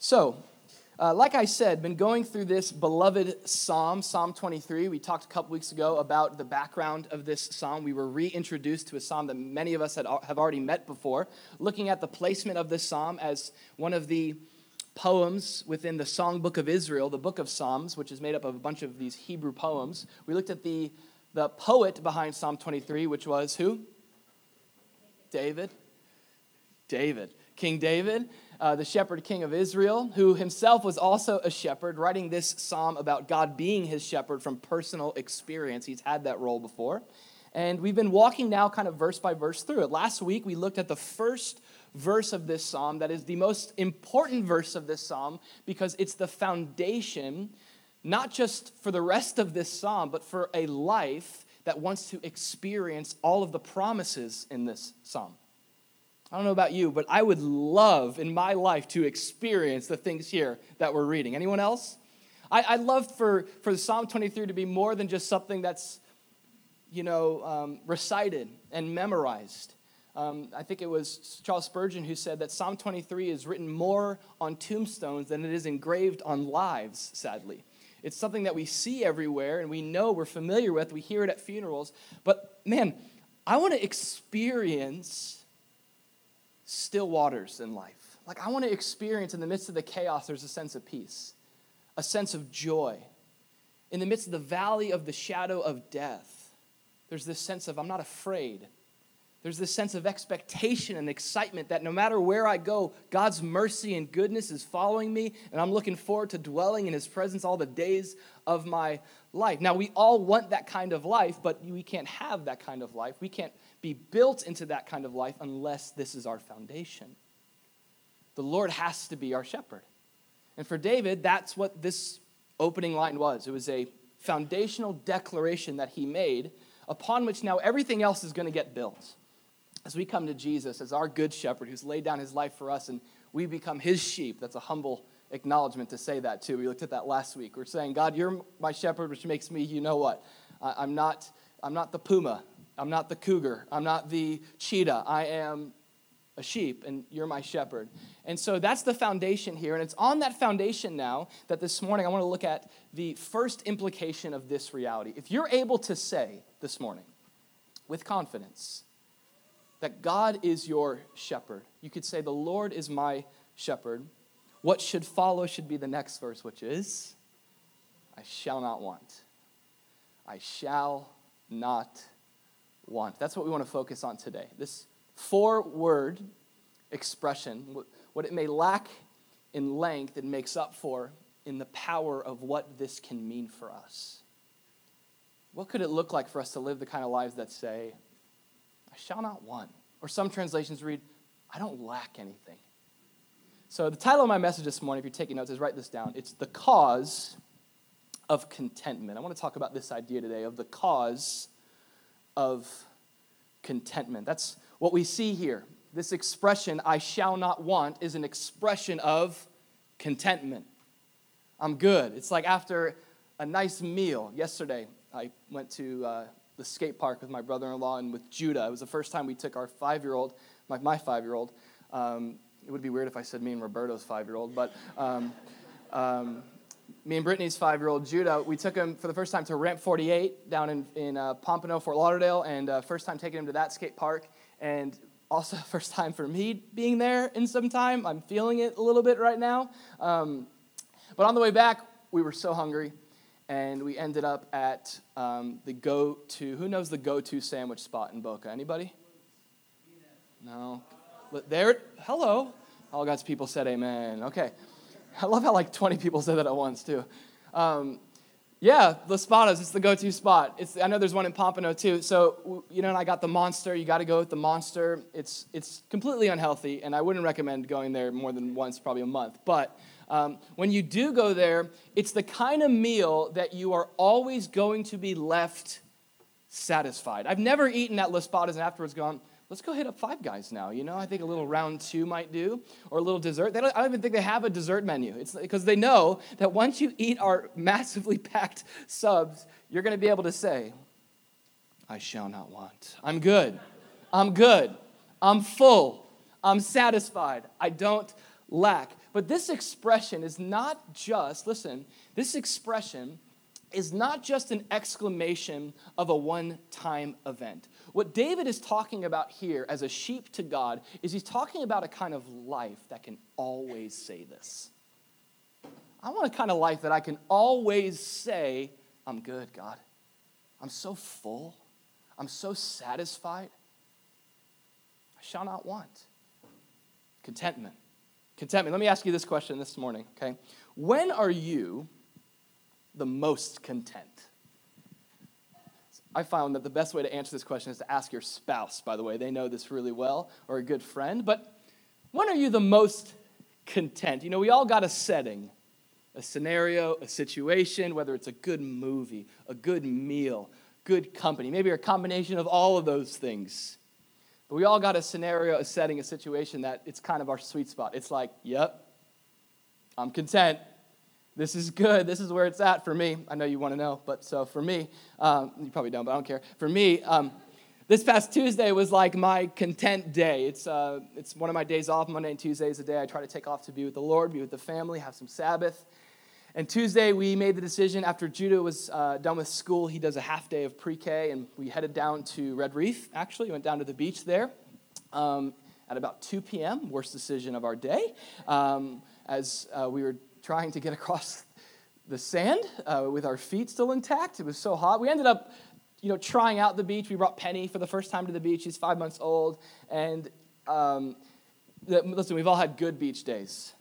So, uh, like I said, been going through this beloved psalm, Psalm 23. We talked a couple weeks ago about the background of this psalm. We were reintroduced to a psalm that many of us had, have already met before, looking at the placement of this psalm as one of the poems within the Songbook of Israel, the book of Psalms, which is made up of a bunch of these Hebrew poems. We looked at the, the poet behind Psalm 23, which was who? David. David. King David uh, the shepherd king of Israel, who himself was also a shepherd, writing this psalm about God being his shepherd from personal experience. He's had that role before. And we've been walking now kind of verse by verse through it. Last week, we looked at the first verse of this psalm that is the most important verse of this psalm because it's the foundation, not just for the rest of this psalm, but for a life that wants to experience all of the promises in this psalm. I don't know about you, but I would love in my life to experience the things here that we're reading. Anyone else? I, I'd love for, for Psalm 23 to be more than just something that's, you know, um, recited and memorized. Um, I think it was Charles Spurgeon who said that Psalm 23 is written more on tombstones than it is engraved on lives, sadly. It's something that we see everywhere and we know we're familiar with. We hear it at funerals. But man, I want to experience still waters in life. Like, I want to experience in the midst of the chaos, there's a sense of peace, a sense of joy. In the midst of the valley of the shadow of death, there's this sense of, I'm not afraid. There's this sense of expectation and excitement that no matter where I go, God's mercy and goodness is following me, and I'm looking forward to dwelling in His presence all the days of my life. Now, we all want that kind of life, but we can't have that kind of life. We can't be built into that kind of life unless this is our foundation. The Lord has to be our shepherd. And for David, that's what this opening line was. It was a foundational declaration that he made upon which now everything else is going to get built. As we come to Jesus as our good shepherd who's laid down his life for us and we become his sheep, that's a humble acknowledgement to say that too. We looked at that last week. We're saying, God, you're my shepherd, which makes me, you know what? I'm not, I'm not the puma. I'm not the cougar. I'm not the cheetah. I am a sheep, and you're my shepherd. And so that's the foundation here. And it's on that foundation now that this morning I want to look at the first implication of this reality. If you're able to say this morning with confidence that God is your shepherd, you could say, The Lord is my shepherd. What should follow should be the next verse, which is, I shall not want. I shall not want. That's what we want to focus on today. This four word expression, what it may lack in length, it makes up for in the power of what this can mean for us. What could it look like for us to live the kind of lives that say, I shall not want? Or some translations read, I don't lack anything. So, the title of my message this morning, if you're taking notes, is write this down. It's The Cause of Contentment. I want to talk about this idea today of the cause of contentment. That's what we see here. This expression, I shall not want, is an expression of contentment. I'm good. It's like after a nice meal. Yesterday, I went to uh, the skate park with my brother in law and with Judah. It was the first time we took our five year old, my, my five year old. Um, it would be weird if I said me and Roberto's five year old, but um, um, me and Brittany's five year old Judah, we took him for the first time to Ramp 48 down in, in uh, Pompano, Fort Lauderdale, and uh, first time taking him to that skate park. And also, first time for me being there in some time. I'm feeling it a little bit right now. Um, but on the way back, we were so hungry, and we ended up at um, the go to, who knows the go to sandwich spot in Boca? Anybody? No. There, hello. All God's people said amen. Okay. I love how like 20 people said that at once, too. Um, yeah, LaSpada's, it's the go to spot. It's, I know there's one in Pompano, too. So, you know, and I got the Monster. You got to go with the Monster. It's, it's completely unhealthy, and I wouldn't recommend going there more than once, probably a month. But um, when you do go there, it's the kind of meal that you are always going to be left satisfied. I've never eaten at Los and afterwards gone, let's go hit up Five Guys now. You know, I think a little round two might do, or a little dessert. Don't, I don't even think they have a dessert menu. It's because they know that once you eat our massively packed subs, you're going to be able to say, I shall not want. I'm good. I'm good. I'm full. I'm satisfied. I don't lack. But this expression is not just, listen, this expression is not just an exclamation of a one time event. What David is talking about here as a sheep to God is he's talking about a kind of life that can always say this. I want a kind of life that I can always say, I'm good, God. I'm so full. I'm so satisfied. I shall not want. Contentment. Contentment. Let me ask you this question this morning, okay? When are you the most content? I found that the best way to answer this question is to ask your spouse, by the way. They know this really well, or a good friend. But when are you the most content? You know, we all got a setting, a scenario, a situation, whether it's a good movie, a good meal, good company, maybe a combination of all of those things. But we all got a scenario, a setting, a situation that it's kind of our sweet spot. It's like, yep, I'm content. This is good. This is where it's at for me. I know you want to know, but so for me, um, you probably don't, but I don't care. For me, um, this past Tuesday was like my content day. It's, uh, it's one of my days off. Monday and Tuesday is a day I try to take off to be with the Lord, be with the family, have some Sabbath. And Tuesday, we made the decision after Judah was uh, done with school, he does a half day of pre K, and we headed down to Red Reef, actually. We Went down to the beach there um, at about 2 p.m., worst decision of our day, um, as uh, we were trying to get across the sand uh, with our feet still intact. It was so hot. We ended up you know, trying out the beach. We brought Penny for the first time to the beach. She's five months old. And um, listen, we've all had good beach days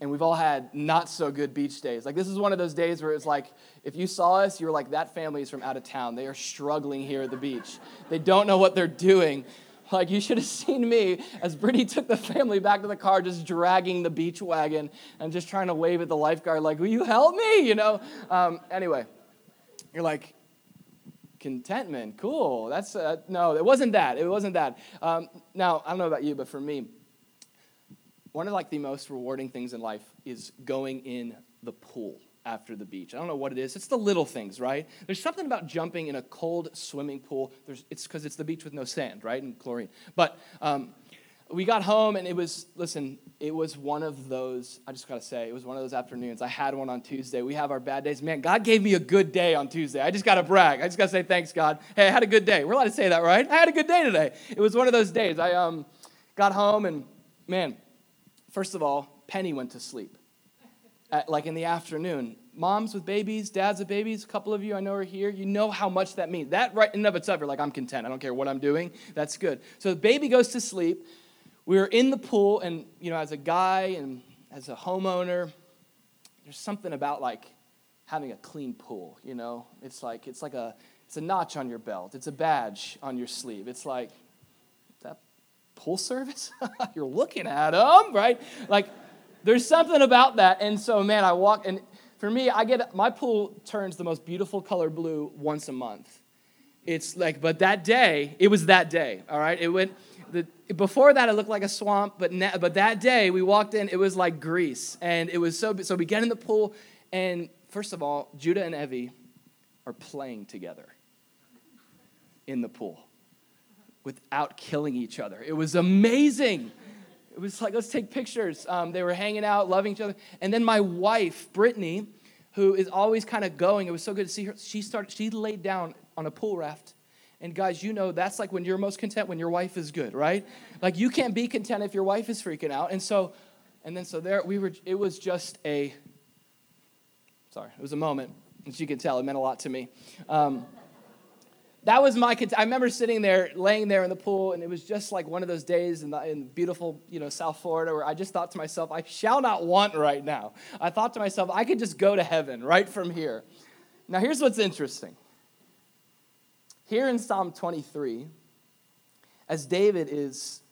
and we've all had not so good beach days. Like, this is one of those days where it's like, if you saw us, you were like, that family is from out of town. They are struggling here at the beach. They don't know what they're doing. Like, you should have seen me as Brittany took the family back to the car, just dragging the beach wagon and just trying to wave at the lifeguard, like, will you help me? You know? Um, anyway, you're like, contentment, cool. That's, uh, no, it wasn't that. It wasn't that. Um, now, I don't know about you, but for me, one of like the most rewarding things in life is going in the pool after the beach. I don't know what it is. It's the little things, right? There's something about jumping in a cold swimming pool. There's, it's because it's the beach with no sand, right, and chlorine. But um, we got home and it was, listen, it was one of those, I just gotta say, it was one of those afternoons. I had one on Tuesday. We have our bad days. Man, God gave me a good day on Tuesday. I just gotta brag. I just gotta say thanks, God. Hey, I had a good day. We're allowed to say that, right? I had a good day today. It was one of those days. I um, got home and, man, First of all, Penny went to sleep, at, like in the afternoon. Moms with babies, dads with babies, a couple of you I know are here. You know how much that means. That right in and of itself, you're like, I'm content. I don't care what I'm doing. That's good. So the baby goes to sleep. We were in the pool, and you know, as a guy and as a homeowner, there's something about like having a clean pool. You know, it's like it's like a it's a notch on your belt. It's a badge on your sleeve. It's like that pool service? You're looking at them, right? Like, there's something about that. And so, man, I walk, and for me, I get my pool turns the most beautiful color blue once a month. It's like, but that day, it was that day, all right? It went, the, before that, it looked like a swamp, but, but that day, we walked in, it was like grease. And it was so, so we get in the pool, and first of all, Judah and Evie are playing together in the pool without killing each other. It was amazing. It was like, let's take pictures. Um, they were hanging out, loving each other. And then my wife, Brittany, who is always kind of going, it was so good to see her. She started, she laid down on a pool raft. And guys, you know that's like when you're most content when your wife is good, right? Like you can't be content if your wife is freaking out. And so, and then so there we were, it was just a, sorry, it was a moment. As you can tell, it meant a lot to me. Um, that was my i remember sitting there laying there in the pool and it was just like one of those days in, the, in beautiful you know south florida where i just thought to myself i shall not want right now. I thought to myself i could just go to heaven right from here. Now here's what's interesting. Here in psalm 23 as david is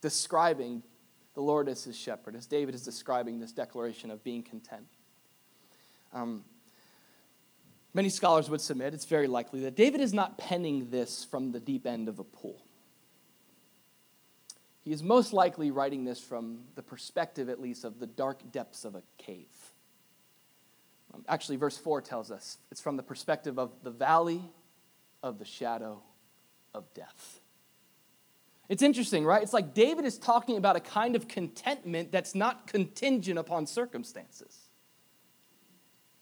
describing the lord as his shepherd as david is describing this declaration of being content um, Many scholars would submit it's very likely that David is not penning this from the deep end of a pool. He is most likely writing this from the perspective, at least, of the dark depths of a cave. Um, actually, verse 4 tells us it's from the perspective of the valley of the shadow of death. It's interesting, right? It's like David is talking about a kind of contentment that's not contingent upon circumstances.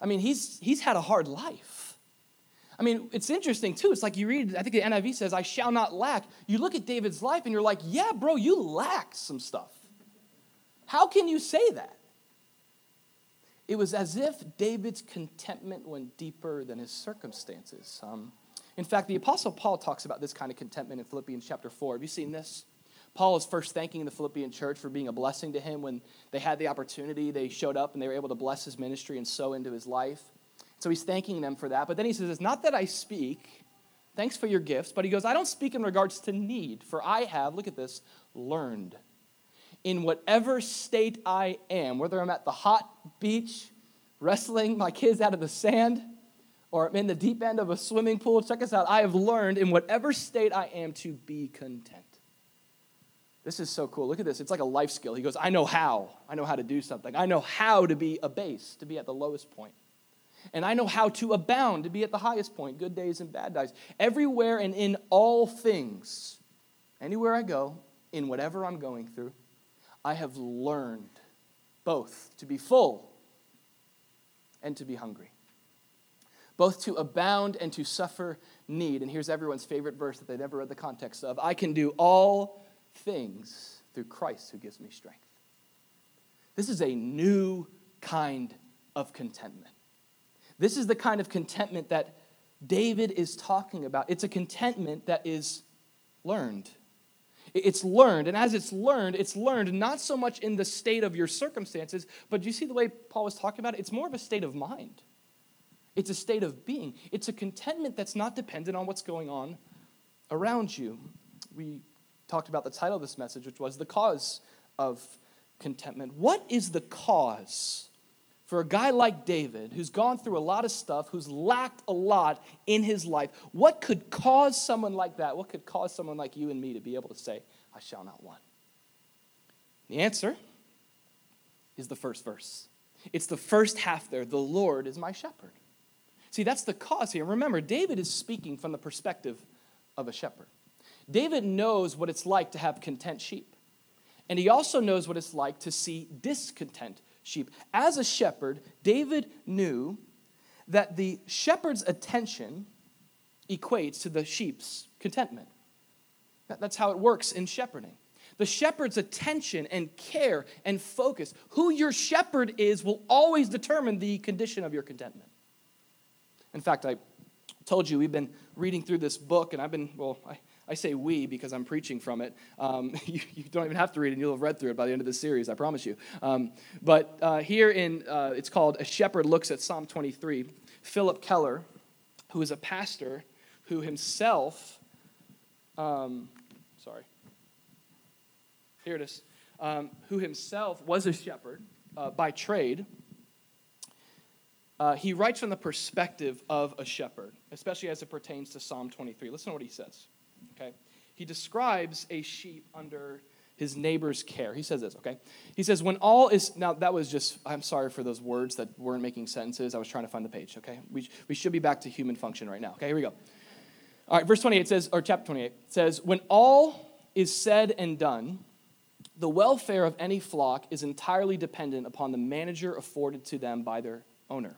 I mean, he's, he's had a hard life. I mean, it's interesting too. It's like you read, I think the NIV says, I shall not lack. You look at David's life and you're like, yeah, bro, you lack some stuff. How can you say that? It was as if David's contentment went deeper than his circumstances. Um, in fact, the Apostle Paul talks about this kind of contentment in Philippians chapter 4. Have you seen this? Paul is first thanking the Philippian church for being a blessing to him when they had the opportunity. They showed up and they were able to bless his ministry and sow into his life. So he's thanking them for that. But then he says, It's not that I speak, thanks for your gifts, but he goes, I don't speak in regards to need, for I have, look at this, learned. In whatever state I am, whether I'm at the hot beach, wrestling my kids out of the sand, or I'm in the deep end of a swimming pool, check us out. I have learned in whatever state I am to be content. This is so cool. Look at this. It's like a life skill. He goes, I know how. I know how to do something. I know how to be abased, to be at the lowest point. And I know how to abound, to be at the highest point, good days and bad days. Everywhere and in all things, anywhere I go, in whatever I'm going through, I have learned both to be full and to be hungry, both to abound and to suffer need. And here's everyone's favorite verse that they never read the context of I can do all things through Christ who gives me strength. This is a new kind of contentment. This is the kind of contentment that David is talking about. It's a contentment that is learned. It's learned, and as it's learned, it's learned not so much in the state of your circumstances, but you see the way Paul was talking about it? It's more of a state of mind. It's a state of being. It's a contentment that's not dependent on what's going on around you. We talked about the title of this message, which was The Cause of Contentment. What is the cause for a guy like David, who's gone through a lot of stuff, who's lacked a lot in his life? What could cause someone like that? What could cause someone like you and me to be able to say, I shall not want? The answer is the first verse. It's the first half there. The Lord is my shepherd. See, that's the cause here. Remember, David is speaking from the perspective of a shepherd. David knows what it's like to have content sheep. And he also knows what it's like to see discontent sheep. As a shepherd, David knew that the shepherd's attention equates to the sheep's contentment. That's how it works in shepherding. The shepherd's attention and care and focus, who your shepherd is, will always determine the condition of your contentment. In fact, I told you we've been reading through this book, and I've been, well, I, I say we because I'm preaching from it. Um, you, you, don't even have to read it, and you'll have read through it by the end of the series, I promise you. Um, but uh, here in, uh, it's called A Shepherd Looks at Psalm 23. Phillip Keller, who is a pastor who himself, um, sorry, here it is, um, who himself was a shepherd uh, by trade. Uh, he writes from the perspective of a shepherd, especially as it pertains to Psalm 23. Listen to what he says okay? He describes a sheep under his neighbor's care. He says this, okay? He says, when all is, now that was just, I'm sorry for those words that weren't making sentences. I was trying to find the page, okay? We, we should be back to human function right now, okay? Here we go. All right, verse 28 says, or chapter 28 says, when all is said and done, the welfare of any flock is entirely dependent upon the manager afforded to them by their owner.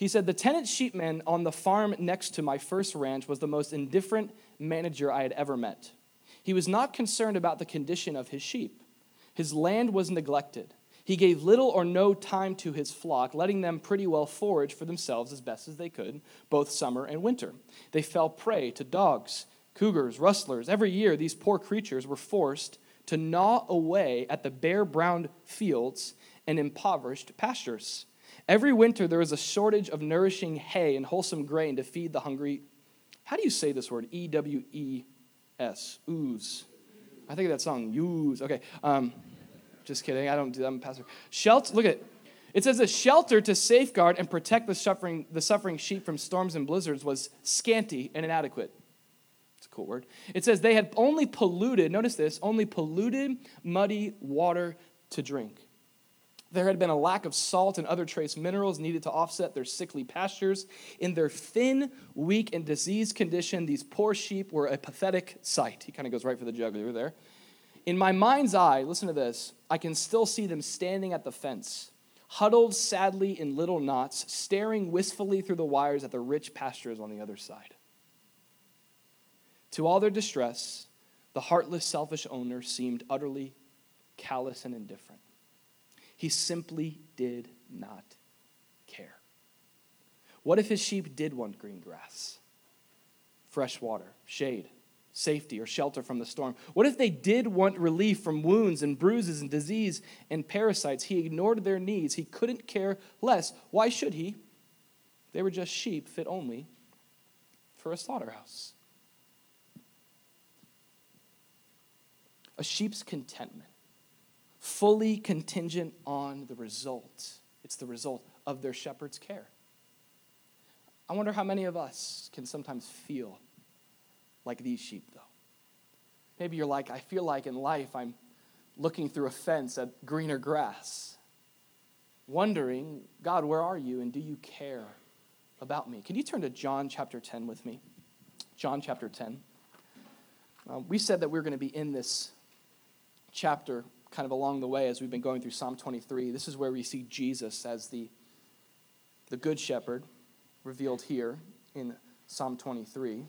He said, The tenant sheepman on the farm next to my first ranch was the most indifferent manager I had ever met. He was not concerned about the condition of his sheep. His land was neglected. He gave little or no time to his flock, letting them pretty well forage for themselves as best as they could, both summer and winter. They fell prey to dogs, cougars, rustlers. Every year, these poor creatures were forced to gnaw away at the bare brown fields and impoverished pastures. Every winter, there is a shortage of nourishing hay and wholesome grain to feed the hungry. How do you say this word? E W E S. Ooze. I think of that song, Ooze. Okay. Um, just kidding. I don't do that. I'm a pastor. Shelter. Look at it. It says a shelter to safeguard and protect the suffering, the suffering sheep from storms and blizzards was scanty and inadequate. It's a cool word. It says they had only polluted, notice this, only polluted, muddy water to drink. There had been a lack of salt and other trace minerals needed to offset their sickly pastures. In their thin, weak, and diseased condition, these poor sheep were a pathetic sight. He kind of goes right for the jugular there. In my mind's eye, listen to this, I can still see them standing at the fence, huddled sadly in little knots, staring wistfully through the wires at the rich pastures on the other side. To all their distress, the heartless, selfish owner seemed utterly callous and indifferent. He simply did not care. What if his sheep did want green grass, fresh water, shade, safety, or shelter from the storm? What if they did want relief from wounds and bruises and disease and parasites? He ignored their needs. He couldn't care less. Why should he? They were just sheep fit only for a slaughterhouse. A sheep's contentment fully contingent on the result. It's the result of their shepherd's care. I wonder how many of us can sometimes feel like these sheep, though. Maybe you're like, I feel like in life I'm looking through a fence at greener grass, wondering, God, where are you and do you care about me? Can you turn to John chapter 10 with me? John chapter 10. Uh, we said that we we're going to be in this chapter kind of along the way as we've been going through Psalm 23. This is where we see Jesus as the, the good shepherd revealed here in Psalm 23.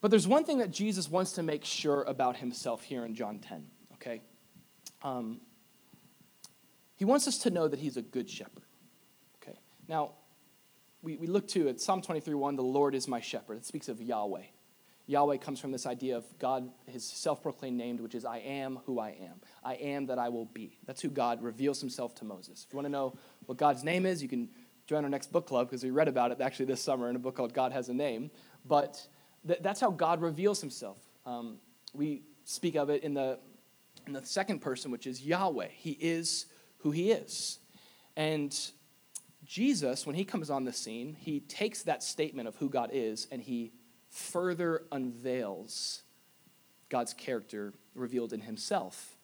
But there's one thing that Jesus wants to make sure about himself here in John 10, okay? Um, he wants us to know that he's a good shepherd, okay? Now, we, we look to at Psalm 23 1, the Lord is my shepherd. It speaks of Yahweh. Yahweh comes from this idea of God, his self proclaimed name, which is I am who I am. I am that I will be. That's who God reveals himself to Moses. If you want to know what God's name is, you can join our next book club because we read about it actually this summer in a book called God Has a Name. But th- that's how God reveals himself. Um, we speak of it in the, in the second person, which is Yahweh. He is who he is. And Jesus, when he comes on the scene, he takes that statement of who God is and he further unveils God's character revealed in himself.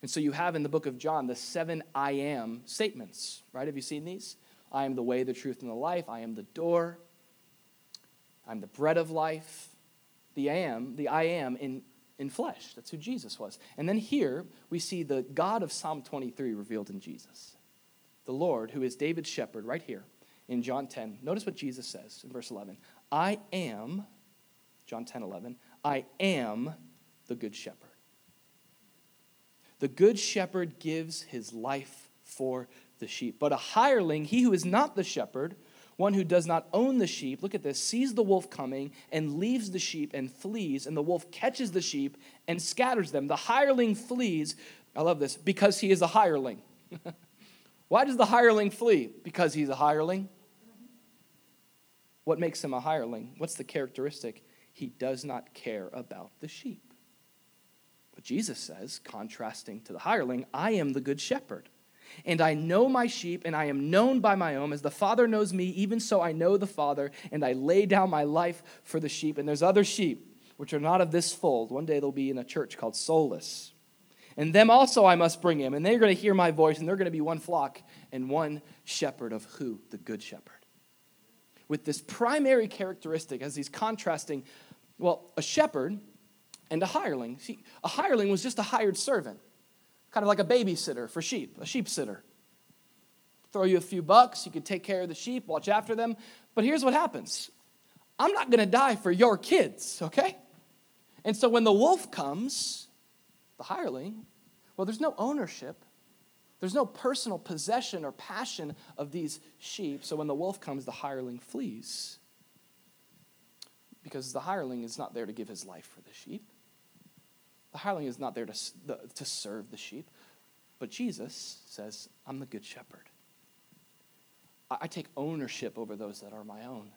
And so you have in the book of John the seven I am statements, right? Have you seen these? I am the way, the truth, and the life. I am the door. I'm the bread of life. The I am, the I am in, in flesh. That's who Jesus was. And then here we see the God of Psalm 23 revealed in Jesus. The Lord, who is David's shepherd, right here in John 10. Notice what Jesus says in verse 11 I am John 10 11. I am the good shepherd. The good shepherd gives his life for the sheep. But a hireling, he who is not the shepherd, one who does not own the sheep, look at this, sees the wolf coming and leaves the sheep and flees, and the wolf catches the sheep and scatters them. The hireling flees, I love this, because he is a hireling. Why does the hireling flee? Because he's a hireling. What makes him a hireling? What's the characteristic? He does not care about the sheep. But Jesus says, contrasting to the hireling, I am the good shepherd. And I know my sheep, and I am known by my own. As the Father knows me, even so I know the Father, and I lay down my life for the sheep. And there's other sheep which are not of this fold. One day they'll be in a church called Soulless. And them also I must bring him, and they're going to hear my voice, and they're going to be one flock and one shepherd of who? The good shepherd with this primary characteristic as he's contrasting, well, a shepherd and a hireling. See, a hireling was just a hired servant, kind of like a babysitter for sheep, a sheep sitter. Throw you a few bucks, you could take care of the sheep, watch after them. But here's what happens I'm not to die for your kids, okay? And so when the wolf comes, the hireling, well, there's no ownership. There's no personal possession or passion of these sheep. So when the wolf comes, the hireling flees. Because the hireling is not there to give his life for the sheep. The hireling is not there to, to serve the sheep. But Jesus says, I'm the good shepherd. I take ownership over those that are my own.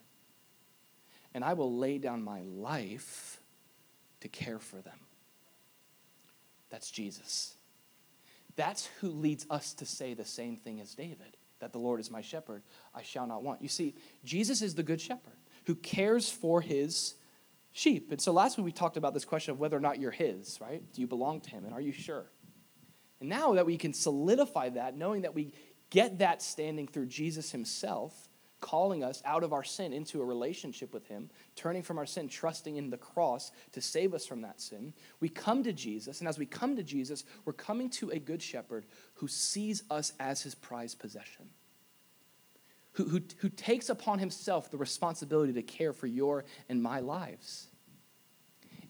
And I will lay down my life to care for them. That's Jesus. That's who leads us to say the same thing as David that the Lord is my shepherd, I shall not want. You see, Jesus is the good shepherd who cares for his sheep. And so last week we talked about this question of whether or not you're his, right? Do you belong to him? And are you sure? And now that we can solidify that, knowing that we get that standing through Jesus himself, calling us out of our sin into a relationship with him, turning from our sin, trusting in the cross to save us from that sin, we come to Jesus. And as we come to Jesus, we're coming to a good shepherd who sees us as his prized possession. Who, who, who takes upon himself the responsibility to care for your and my lives.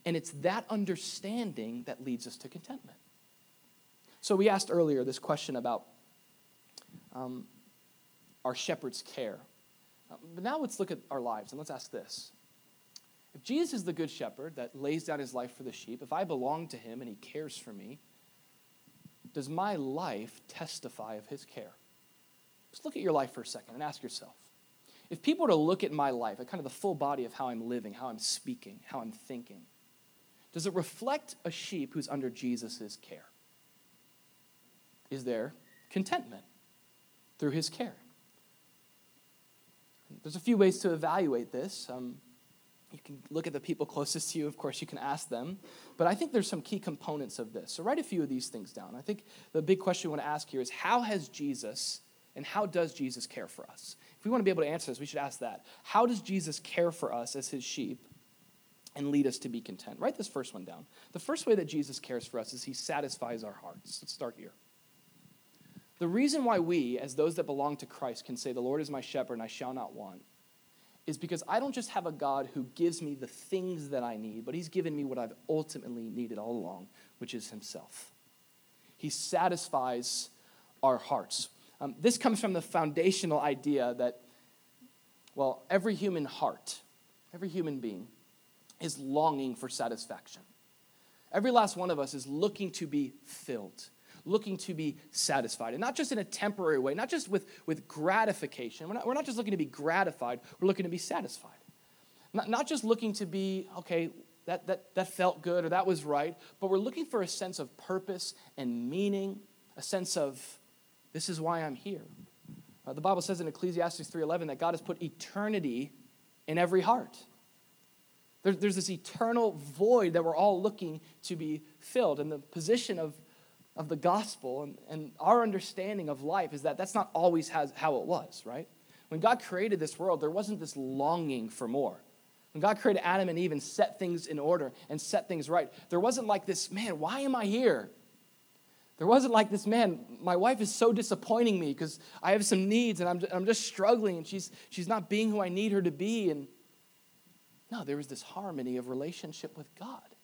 And it's that understanding that leads us to contentment. So we asked earlier this question about um, our shepherd's care. But now let's look at our lives and let's ask this. If Jesus is the good shepherd that lays down his life for the sheep, if I belong to him and he cares for me, does my life testify of his care? Just look at your life for a second and ask yourself. If people were to look at my life, at kind of the full body of how I'm living, how I'm speaking, how I'm thinking, does it reflect a sheep who's under Jesus' care? Is there contentment through his care? There's a few ways to evaluate this. Um, you can look at the people closest to you, of course, you can ask them. But I think there's some key components of this. So write a few of these things down. I think the big question we want to ask here is how has Jesus and how does Jesus care for us? If we want to be able to answer this, we should ask that. How does Jesus care for us as his sheep? and lead us to be content. Write this first one down. The first way that Jesus cares for us is he satisfies our hearts. Let's start here. The reason why we, as those that belong to Christ, can say, The Lord is my shepherd and I shall not want, is because I don't just have a God who gives me the things that I need, but he's given me what I've ultimately needed all along, which is himself. He satisfies our hearts. Um, this comes from the foundational idea that, well, every human heart, every human being, is longing for satisfaction. Every last one of us is looking to be filled, looking to be satisfied. And not just in a temporary way, not just with, with gratification. We're not, we're not just looking to be gratified, we're looking to be satisfied. Not, not just looking to be, okay, that, that, that felt good or that was right, but we're looking for a sense of purpose and meaning, a sense of this is why I'm here. Uh, the Bible says in Ecclesiastes 3:11 that God has put eternity in every heart. There's, there's this eternal void that we're all looking to be filled. And the position of, of the gospel and, and our understanding of life is that that's not always has, how it was, right? When God created this world, there wasn't this longing for more. When God created Adam and Eve and set things in order and set things right, there wasn't like this, man, why am I here? There wasn't like this, man, my wife is so disappointing me because I have some needs and I'm, I'm just struggling and she's, she's not being who I need her to be. And no, there was this harmony of relationship with God,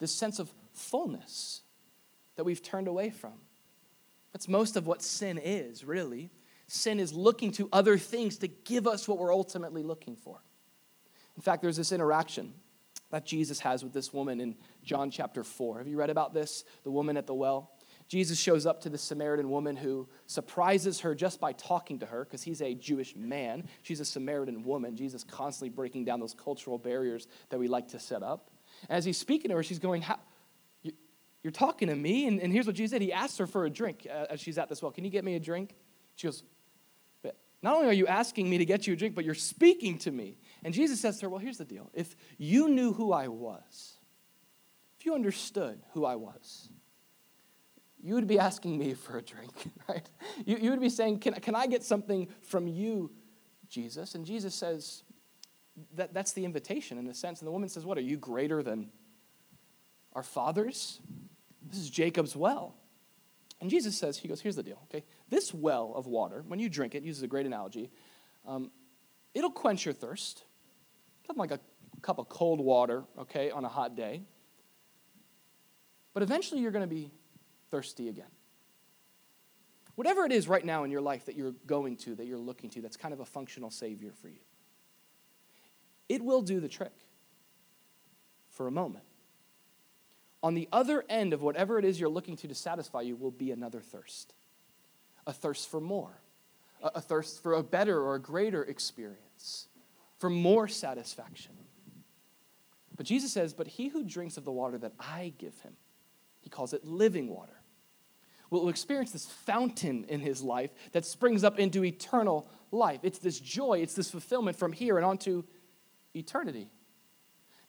this sense of fullness that we've turned away from. That's most of what sin is, really. Sin is looking to other things to give us what we're ultimately looking for. In fact, there's this interaction that Jesus has with this woman in John chapter 4. Have you read about this? The woman at the well? Jesus shows up to the Samaritan woman who surprises her just by talking to her because he's a Jewish man. She's a Samaritan woman. Jesus constantly breaking down those cultural barriers that we like to set up. And as he's speaking to her, she's going, How? You're talking to me? And, and here's what Jesus said. He asked her for a drink uh, as she's at this well. Can you get me a drink? She goes, Not only are you asking me to get you a drink, but you're speaking to me. And Jesus says to her, Well, here's the deal. If you knew who I was, if you understood who I was, you would be asking me for a drink, right? You, you would be saying, can, can I get something from you, Jesus? And Jesus says, that, that's the invitation in a sense. And the woman says, What, are you greater than our fathers? This is Jacob's well. And Jesus says, He goes, Here's the deal, okay? This well of water, when you drink it, uses a great analogy, um, it'll quench your thirst. Something like a cup of cold water, okay, on a hot day. But eventually you're going to be thirsty again. Whatever it is right now in your life that you're going to, that you're looking to, that's kind of a functional Savior for you, it will do the trick for a moment. On the other end of whatever it is you're looking to to satisfy you will be another thirst a thirst for more, a, thirst for a better or a greater experience, for more satisfaction. But Jesus says, But he who drinks of the water that I give him, he calls it living water will experience this fountain in his life that springs up into eternal life. It's this joy, it's this fulfillment from here and on to eternity.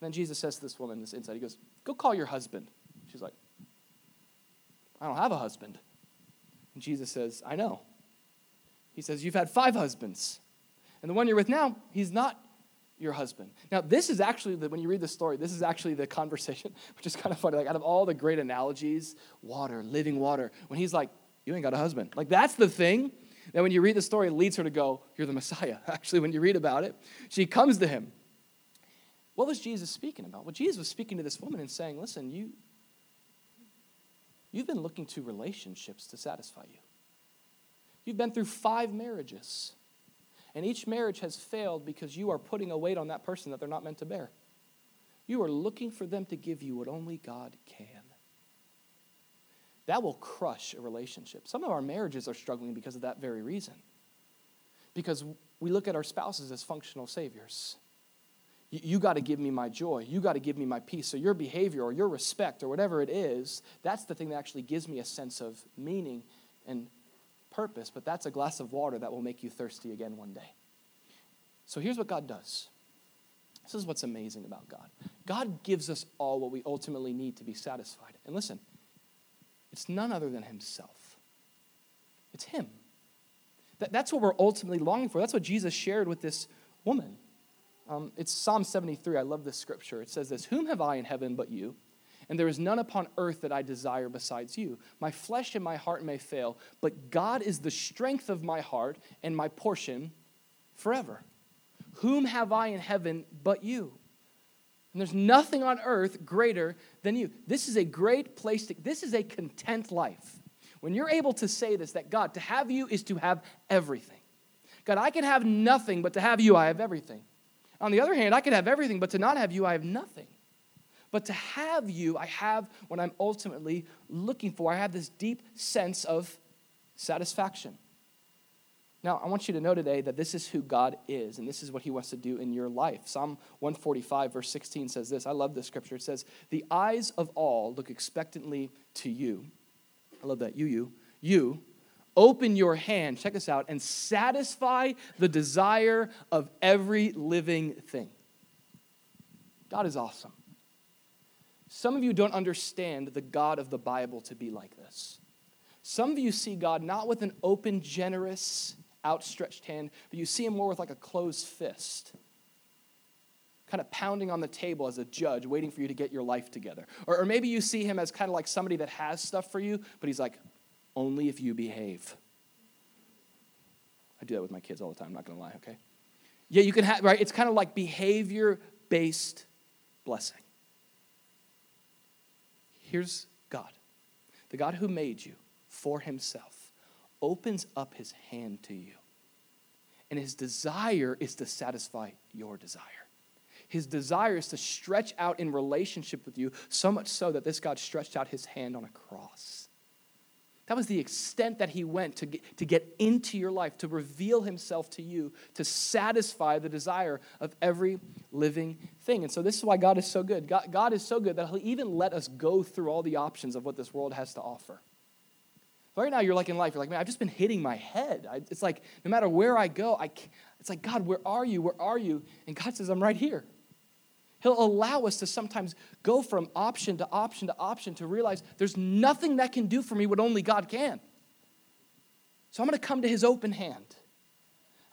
And then Jesus says to this woman, this insight, he goes, Go call your husband. She's like, I don't have a husband. And Jesus says, I know. He says, You've had five husbands. And the one you're with now, he's not your husband. Now, this is actually, the, when you read the story, this is actually the conversation, which is kind of funny. Like, out of all the great analogies, water, living water, when he's like, You ain't got a husband. Like, that's the thing that when you read the story, it leads her to go, You're the Messiah. Actually, when you read about it, she comes to him. What was Jesus speaking about? Well, Jesus was speaking to this woman and saying, Listen, you, you've been looking to relationships to satisfy you. You've been through five marriages. And each marriage has failed because you are putting a weight on that person that they're not meant to bear. You are looking for them to give you what only God can. That will crush a relationship. Some of our marriages are struggling because of that very reason. Because we look at our spouses as functional saviors. You, got to give me my joy. You got to give me my peace. So your behavior or your respect or whatever it is, that's the thing that actually gives me a sense of meaning and purpose, but that's a glass of water that will make you thirsty again one day. So here's what God does. This is what's amazing about God. God gives us all what we ultimately need to be satisfied. And listen, it's none other than Himself. It's Him. That, that's what we're ultimately longing for. That's what Jesus shared with this woman. Um, it's Psalm 73. I love this scripture. It says this Whom have I in heaven but you? and there is none upon earth that I desire besides you. My flesh and my heart may fail, but God is the strength of my heart and my portion forever. Whom have I in heaven but you? And there's nothing on earth greater than you. This is a great place to, this is a content life. When you're able to say this, that God, to have you is to have everything. God, I can have nothing, but to have you, I have everything. On the other hand, I can have everything, but to not have you, I have nothing. But to have you, I have what I'm ultimately looking for. I have this deep sense of satisfaction. Now, I want you to know today that this is who God is, and this is what He wants to do in your life. Psalm 145, verse 16 says this. I love this scripture. It says, The eyes of all look expectantly to you. I love that. You, you, you. Open your hand, check this out, and satisfy the desire of every living thing. God is awesome. Some of you don't understand the God of the Bible to be like this. Some of you see God not with an open, generous, outstretched hand, but you see him more with like a closed fist, kind of pounding on the table as a judge, waiting for you to get your life together. Or, or maybe you see him as kind of like somebody that has stuff for you, but he's like, only if you behave. I do that with my kids all the time, I'm not gonna lie, okay? Yeah, you can have, right? It's kind of like behavior based blessing. Here's God the God who made you for himself opens up his hand to you. And his desire is to satisfy your desire. His desire is to stretch out in relationship with you, so much so that this God stretched out his hand on a cross that was the extent that he went to get, to get into your life, to reveal himself to you, to satisfy the desire of every living thing. And so, this is why God is so good. God, God is so good that he'll even let us go through all the options of what this world has to offer. Right now, you're like in life, you're like, man, I've just been hitting my head. I, it's like, no matter where I go, I, it's like, God, where are you? Where are you? And God says, I'm right here. He'll allow us to sometimes go from option to option to option to realize there's nothing that can do for me what only God can. So I'm going to come to His open hand.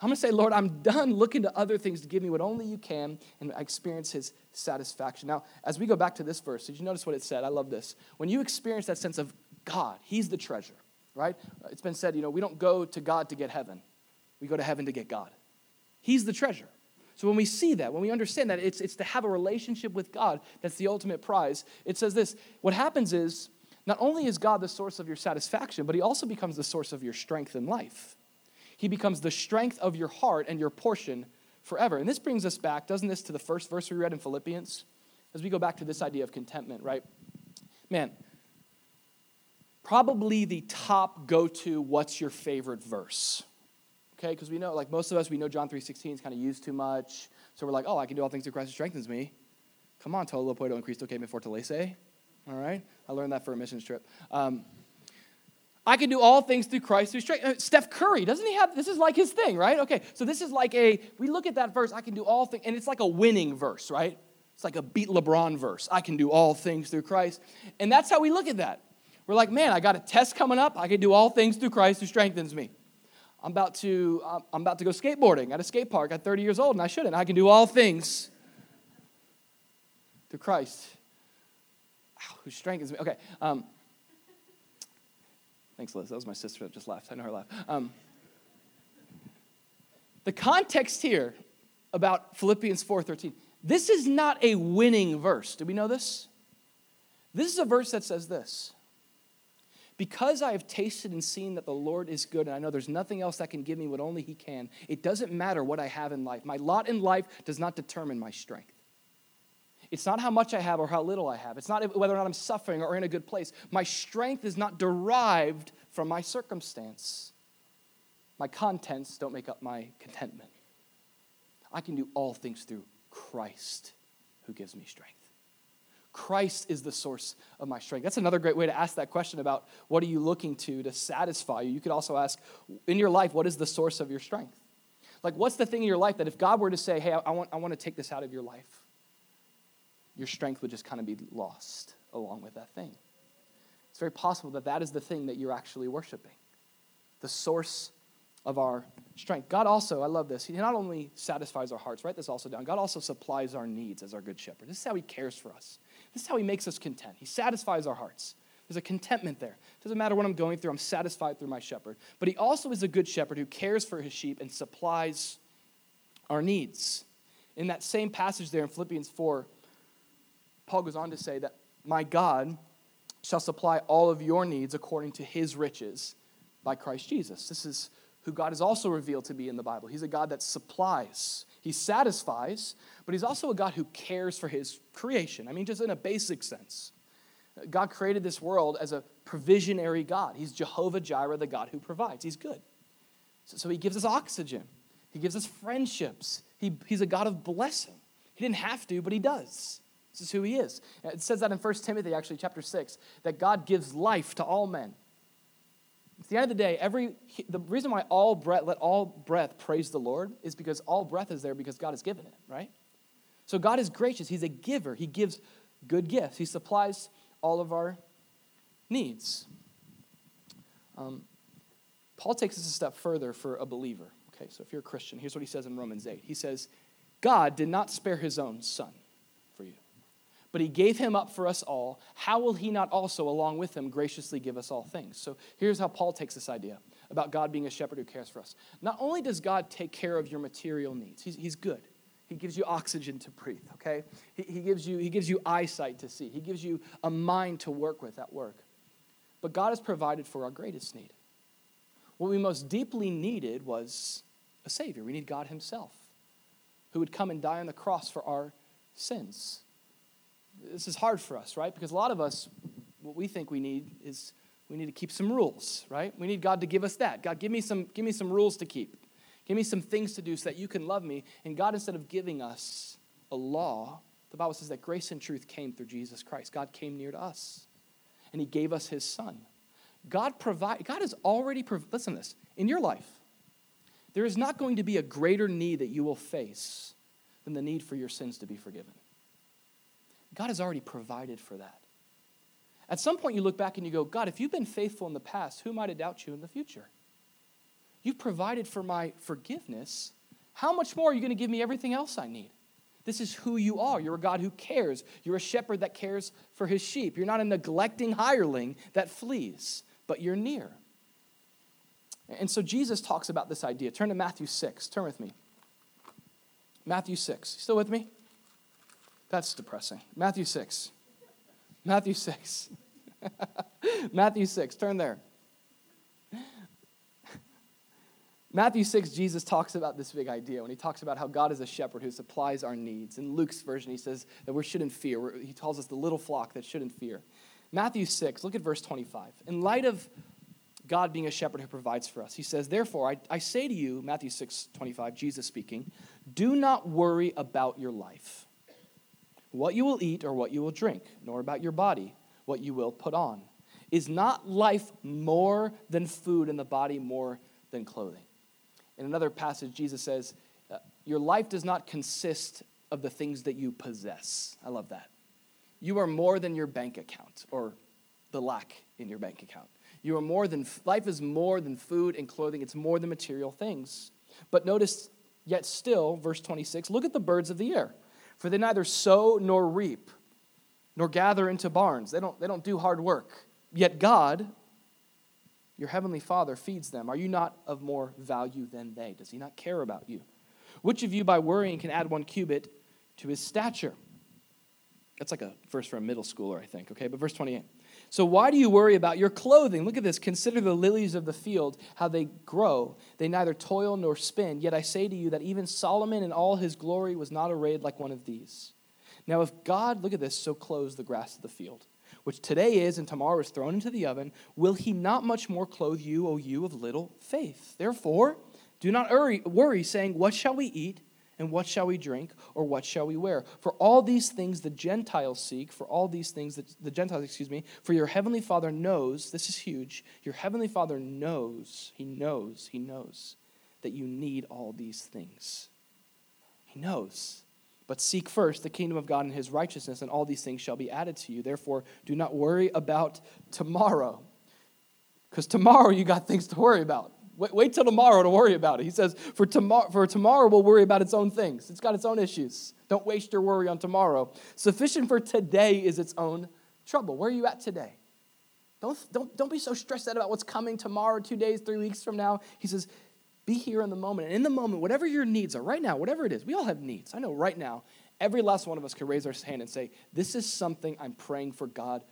I'm going to say, Lord, I'm done looking to other things to give me what only you can and I experience His satisfaction. Now, as we go back to this verse, did you notice what it said? I love this. When you experience that sense of God, He's the treasure, right? It's been said, you know, we don't go to God to get heaven, we go to heaven to get God. He's the treasure. So when we see that, when we understand that it's, it's to have a relationship with God, that's the ultimate prize. It says this what happens is, not only is God the source of your satisfaction, but He also becomes the source of your strength in life. He becomes the strength of your heart and your portion forever. And this brings us back, doesn't this, to the first verse we read in Philippians? As we go back to this idea of contentment, right? Man, probably the top go to what's your favorite verse okay? Because we know, like most of us, we know John 3.16 is kind of used too much. So we're like, oh, I can do all things through Christ who strengthens me. Come on, todo lo puedo en Cristo que me fortalece. All right? I learned that for a missions trip. Um, I can do all things through Christ who strengthens. Uh, Steph Curry, doesn't he have, this is like his thing, right? Okay, so this is like a, we look at that verse, I can do all things, and it's like a winning verse, right? It's like a beat LeBron verse. I can do all things through Christ. And that's how we look at that. We're like, man, I got a test coming up. I can do all things through Christ who strengthens me. I'm about to, I'm about to go skateboarding at a skate park at 30 years old, and I shouldn't. I can do all things through Christ who strengthens me. Okay. Um, thanks, Liz. That was my sister that just laughed. I know her laugh. Um, the context here about Philippians 4:13. This is not a winning verse. Do we know this? This is a verse that says this. Because I have tasted and seen that the Lord is good, and I know there's nothing else that can give me what only He can, it doesn't matter what I have in life. My lot in life does not determine my strength. It's not how much I have or how little I have. It's not whether or not I'm suffering or in a good place. My strength is not derived from my circumstance. My contents don't make up my contentment. I can do all things through Christ who gives me strength. Christ is the source of my strength. That's another great way to ask that question about what are you looking to to satisfy you. You could also ask in your life, what is the source of your strength? Like, what's the thing in your life that if God were to say, hey, I want, I want to take this out of your life, your strength would just kind of be lost along with that thing? It's very possible that that is the thing that you're actually worshiping, the source of our strength. God also, I love this, He not only satisfies our hearts, write this also down, God also supplies our needs as our good shepherd. This is how He cares for us. This is how He makes us content. He satisfies our hearts. There's a contentment there. It doesn't matter what I'm going through, I'm satisfied through my shepherd. But He also is a good shepherd who cares for His sheep and supplies our needs. In that same passage there in Philippians 4, Paul goes on to say that my God shall supply all of your needs according to His riches by Christ Jesus. This is who God is also revealed to be in the Bible. He's a God that supplies, He satisfies, but He's also a God who cares for His creation. I mean, just in a basic sense. God created this world as a provisionary God. He's Jehovah Jireh, the God who provides. He's good. So, so He gives us oxygen, He gives us friendships. He, he's a God of blessing. He didn't have to, but He does. This is who He is. It says that in 1 Timothy, actually, chapter 6, that God gives life to all men. The end of the day, every the reason why all breath let all breath praise the Lord is because all breath is there because God has given it, right? So God is gracious. He's a giver. He gives good gifts. He supplies all of our needs. Um, Paul takes this a step further for a believer. Okay, so if you're a Christian, here's what he says in Romans 8. He says, God did not spare his own son but he gave him up for us all, how will he not also, along with him, graciously give us all things? So here's how Paul takes this idea about God being a shepherd who cares for us. Not only does God take care of your material needs, he's, he's good. He gives you oxygen to breathe, okay? He, he, gives you, he gives you eyesight to see. He gives you a mind to work with at work. But God has provided for our greatest need. What we most deeply needed was a Savior. We need God Himself, who would come and die on the cross for our sins this is hard for us, right? Because a lot of us, what we think we need is we need to keep some rules, right? We need God to give us that. God, give me some, give me some rules to keep. Give me some things to do so that you can love me. And God, instead of giving us a law, the Bible says that grace and truth came through Jesus Christ. God came near to us, and He gave us His Son. God provide. God has already. Prov- listen to this. In your life, there is not going to be a greater need that you will face than the need for your sins to be forgiven. God has already provided for that. At some point, you look back and you go, God, if you've been faithful in the past, who am I to doubt you in the future? You've provided for my forgiveness. How much more are you going to give me everything else I need? This is who you are. You're a God who cares. You're a shepherd that cares for his sheep. You're not a neglecting hireling that flees, but you're near. And so Jesus talks about this idea. Turn to Matthew 6. Turn with me. Matthew 6. You still with me? That's depressing. Matthew 6. Matthew 6. Matthew 6. Turn there. Matthew 6, Jesus talks about this big idea when he talks about how God is a shepherd who supplies our needs. In Luke's version, he says that we shouldn't fear. He calls us the little flock that shouldn't fear. Matthew 6, look at verse 25. In light of God being a shepherd who provides for us, he says, Therefore, I, I say to you, Matthew 6, 25, Jesus speaking, do not worry about your life what you will eat or what you will drink, nor about your body, what you will put on. Is not life more than food and the body more than clothing? In another passage, Jesus says, uh, Your life does not consist of the things that you possess. I love that. You are more than your bank account or the lack in your bank account. You are more than life is more than food and clothing. It's more than material things. But notice yet still verse 26, look at the birds of the air. For they neither sow nor reap nor gather into barns. They don't they don't do hard work. Yet God your heavenly Father feeds them. Are you not of more value than they? Does he not care about you? Which of you by worrying can add 1 cubit to his stature? That's like a verse for a middle schooler, I think, okay? But verse 28. So why do you worry about your clothing? Look at this. Consider the lilies of the field, how they grow. They neither toil nor spin. Yet I say to you that even Solomon in all his glory was not arrayed like one of these. Now, if God, look at this, so clothes the grass of the field, which today is and tomorrow is thrown into the oven, will he not much more clothe you, O you of little faith? Therefore, do not worry, saying, What shall we eat? And what shall we drink? Or what shall we wear? For all these things the Gentiles seek, for all these things that the Gentiles, excuse me, for your heavenly Father knows, this is huge, your heavenly Father knows, he knows, he knows that you need all these things. He knows. But seek first the kingdom of God and his righteousness, and all these things shall be added to you. Therefore, do not worry about tomorrow, because tomorrow you got things to worry about. Wait, wait till tomorrow to worry about it. He says, for tomorrow, for tomorrow will worry about its own things. It's got its own issues. Don't waste your worry on tomorrow. Sufficient for today is its own trouble. Where are you at today? Don't, don't, don't be so stressed out about what's coming tomorrow, two days, three weeks from now. He says, be here in the moment. And in the moment, whatever your needs are, right now, whatever it is, we all have needs. I know right now, every last one of us can raise our hand and say, This is something I'm praying for God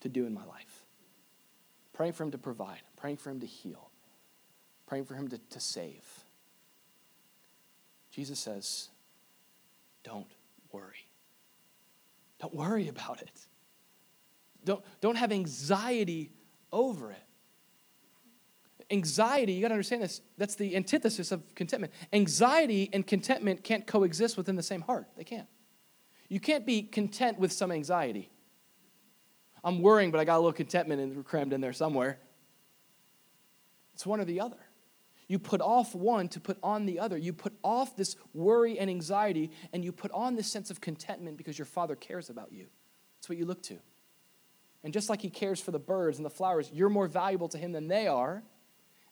to do in my life. Praying for Him to provide, praying for Him to heal, praying for him to, to save. Jesus says, Don't worry. Don't worry about it. Don't, don't have anxiety over it. Anxiety, you got to understand this, that's the antithesis of contentment. Anxiety and contentment can't coexist within the same heart. They can't. You can't be content with some anxiety. I'm worrying, but I got a little contentment crammed in there somewhere. It's one or the other. You put off one to put on the other. You put off this worry and anxiety, and you put on this sense of contentment because your Father cares about you. That's what you look to. And just like He cares for the birds and the flowers, you're more valuable to Him than they are.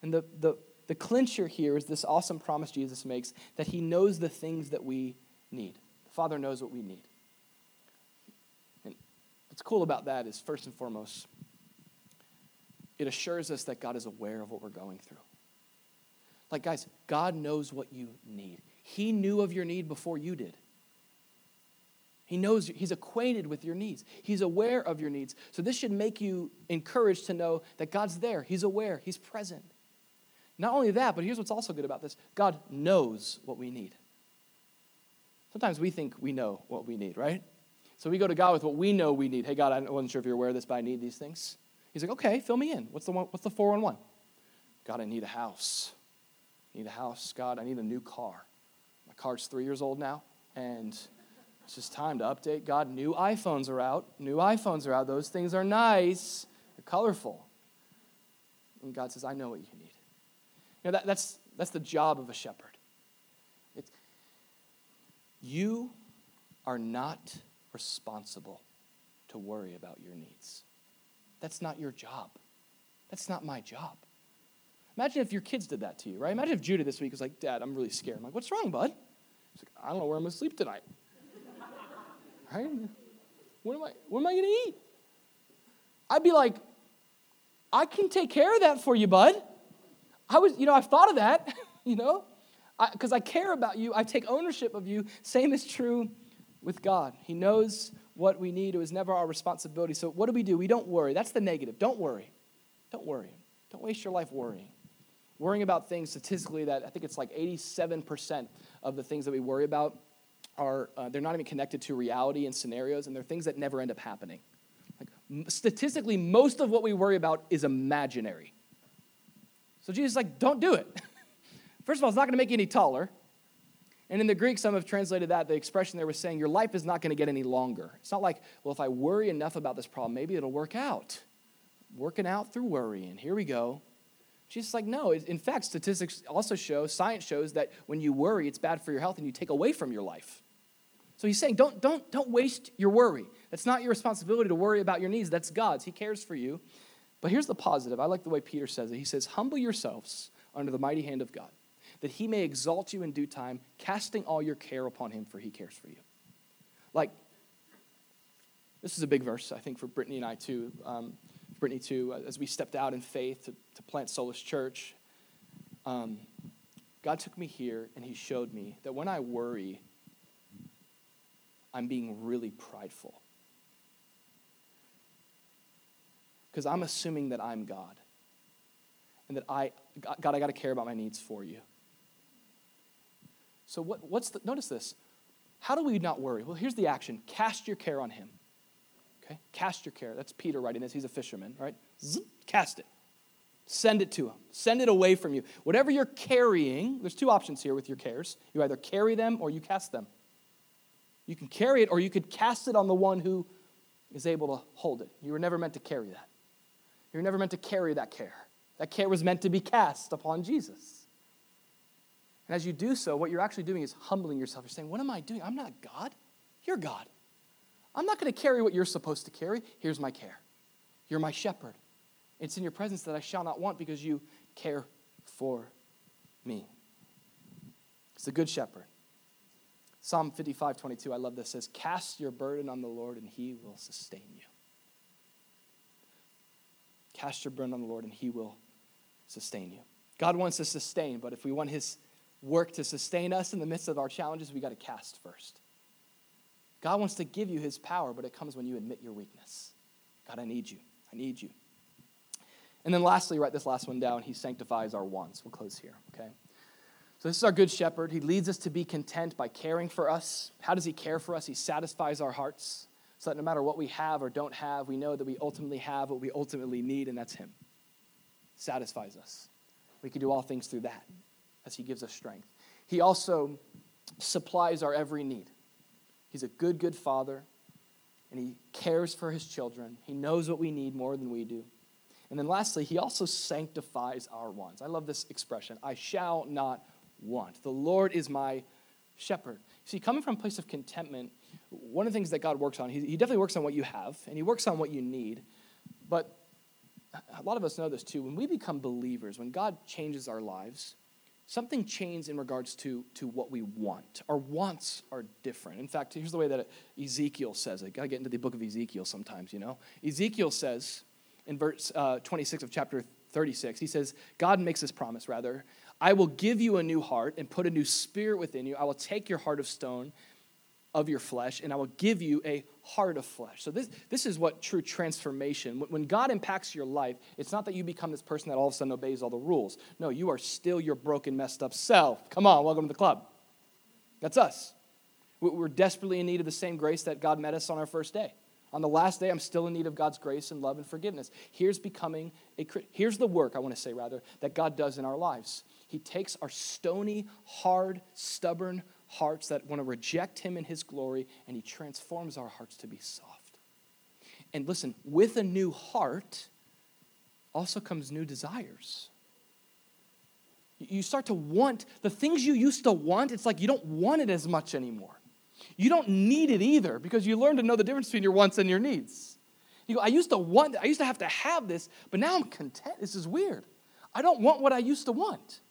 And the, the, the clincher here is this awesome promise Jesus makes that He knows the things that we need. The Father knows what we need. And what's cool about that is, first and foremost, it assures us that God is aware of what we're going through. Like, guys, God knows what you need. He knew of your need before you did. He knows, he's acquainted with your needs. He's aware of your needs. So, this should make you encouraged to know that God's there. He's aware. He's present. Not only that, but here's what's also good about this God knows what we need. Sometimes we think we know what we need, right? So we go to God with what we know we need. Hey, God, I wasn't sure if you're aware of this, but I need these things. He's like, okay, fill me in. What's the, one, what's the 411? God, I need a house. I need a house. God, I need a new car. My car's three years old now, and it's just time to update. God, new iPhones are out. New iPhones are out. Those things are nice, they're colorful. And God says, I know what you need. You know, that, that's, that's the job of a shepherd. It's, you are not responsible to worry about your needs. That's not your job. That's not my job. Imagine if your kids did that to you, right? Imagine if Judah this week was like, Dad, I'm really scared. I'm like, what's wrong, bud? He's like, I don't know where I'm going to sleep tonight. right? What am I, what am I going to eat? I'd be like, I can take care of that for you, bud. I was, you know, I've thought of that, you know, because I, I care about you. I take ownership of you. Same is true with God. He knows what we need. It was never our responsibility. So what do we do? We don't worry. That's the negative. Don't worry. Don't worry. Don't waste your life worrying worrying about things statistically that I think it's like 87% of the things that we worry about are uh, they're not even connected to reality and scenarios, and they're things that never end up happening. Like, statistically, most of what we worry about is imaginary. So Jesus is like, don't do it. First of all, it's not going to make you any taller. And in the Greek, some have translated that, the expression there was saying, your life is not going to get any longer. It's not like, well, if I worry enough about this problem, maybe it'll work out. Working out through worrying. Here we go. Jesus like, no. In fact, statistics also show, science shows that when you worry, it's bad for your health and you take away from your life. So he's saying, don't, don't, don't waste your worry. It's not your responsibility to worry about your needs. That's God's. He cares for you. But here's the positive. I like the way Peter says it. He says, Humble yourselves under the mighty hand of God, that he may exalt you in due time, casting all your care upon him, for he cares for you. Like, this is a big verse, I think, for Brittany and I too. Um, Brittany too, as we stepped out in faith to, to plant Solus Church. Um, God took me here and He showed me that when I worry, I'm being really prideful. Because I'm assuming that I'm God and that I, God, I got to care about my needs for you. So, what, what's the, notice this. How do we not worry? Well, here's the action cast your care on Him. Okay? Cast your care. That's Peter writing this. He's a fisherman, right? Cast it. Send it to him. Send it away from you. Whatever you're carrying, there's two options here with your cares. You either carry them or you cast them. You can carry it or you could cast it on the one who is able to hold it. You were never meant to carry that. You were never meant to carry that care. That care was meant to be cast upon Jesus. And as you do so, what you're actually doing is humbling yourself. You're saying, What am I doing? I'm not God. You're God. I'm not going to carry what you're supposed to carry. Here's my care. You're my shepherd. It's in your presence that I shall not want because you care for me. It's the good shepherd. Psalm 55, 22, I love this, says, Cast your burden on the Lord and he will sustain you. Cast your burden on the Lord and he will sustain you. God wants to sustain, but if we want his work to sustain us in the midst of our challenges, we got to cast first. God wants to give you his power, but it comes when you admit your weakness. God, I need you. I need you. And then lastly, write this last one down. He sanctifies our wants. We'll close here, okay? So this is our good shepherd. He leads us to be content by caring for us. How does he care for us? He satisfies our hearts so that no matter what we have or don't have, we know that we ultimately have what we ultimately need, and that's him. Satisfies us. We can do all things through that as he gives us strength. He also supplies our every need. He's a good, good father, and he cares for his children. He knows what we need more than we do. And then lastly, he also sanctifies our wants. I love this expression I shall not want. The Lord is my shepherd. See, coming from a place of contentment, one of the things that God works on, he, definitely works on what you have, and he works on what you need. But a lot of us know this too. When we become believers, when God changes our lives, something changes in regards to, to what we want. Our wants are different. In fact, here's the way that Ezekiel says it. Gotta get into the book of Ezekiel sometimes, you know. Ezekiel says, in verse uh, 26 of chapter 36. He says, God makes this promise, rather. I will give you a new heart and put a new spirit within you. I will take your heart of stone of your flesh and I will give you a heart of flesh. So, this, this is what true transformation, when God impacts your life, it's not that you become this person that all of a sudden obeys all the rules. No, you are still your broken, messed up self. Come on, welcome to the club. That's us. We're desperately in need of the same grace that God met us on our first day. On the last day, I'm still in need of God's grace and love and forgiveness. Here's becoming a here's the work I want to say rather that God does in our lives. He takes our stony, hard, stubborn hearts that want to reject him in his glory and he transforms our hearts to be soft. And listen, with a new heart also comes new desires. You start to want the things you used to want, it's like you don't want it as much anymore. You don't need it either because you learn to know the difference between your wants and your needs. You go, I used to want, I used to have to have this, but now I'm content. This is weird. I don't want what I used to want.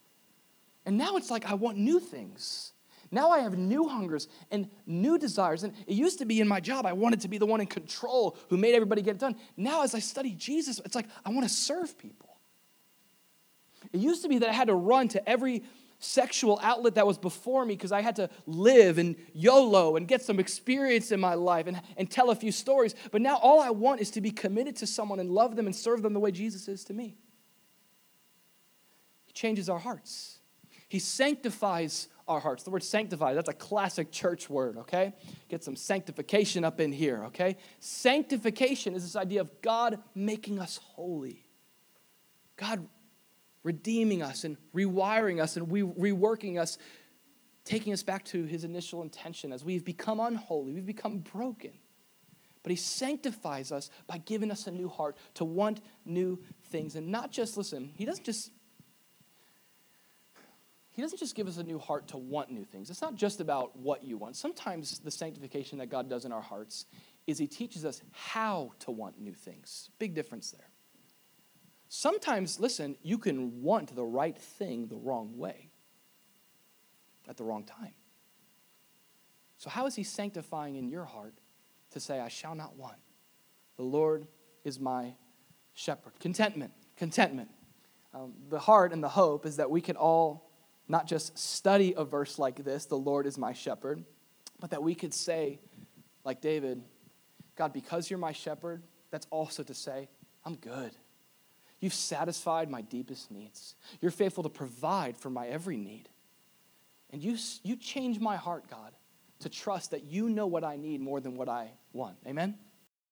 And now it's like I want new things. Now I have new hungers and new desires. And it used to be in my job, I wanted to be the one in control who made everybody get it done. Now, as I study Jesus, it's like I want to serve people. It used to be that I had to run to every sexual outlet that was before me because I had to live and YOLO and get some experience in my life and, and tell a few stories. But now all I want is to be committed to someone and love them and serve them the way Jesus is to me. He changes our hearts, He sanctifies our hearts. The word sanctify, that's a classic church word, okay? Get some sanctification up in here, okay? Sanctification is this idea of God making us holy. God redeeming us and rewiring us and re- reworking us, taking us back to his initial intention as we've become unholy, we've become broken. But he sanctifies us by giving us a new heart to want new things. And not just, listen, he doesn't just he doesn't just give us a new heart to want new things. It's not just about what you want. Sometimes the sanctification that God does in our hearts is he teaches us how to want new things. Big difference there. Sometimes, listen, you can want the right thing the wrong way at the wrong time. So, how is he sanctifying in your heart to say, I shall not want? The Lord is my shepherd. Contentment, contentment. Um, the heart and the hope is that we can all not just study a verse like this, the Lord is my shepherd, but that we could say, like David, God, because you're my shepherd, that's also to say, I'm good. You've satisfied my deepest needs. You're faithful to provide for my every need. And you, you change my heart, God, to trust that you know what I need more than what I want. Amen?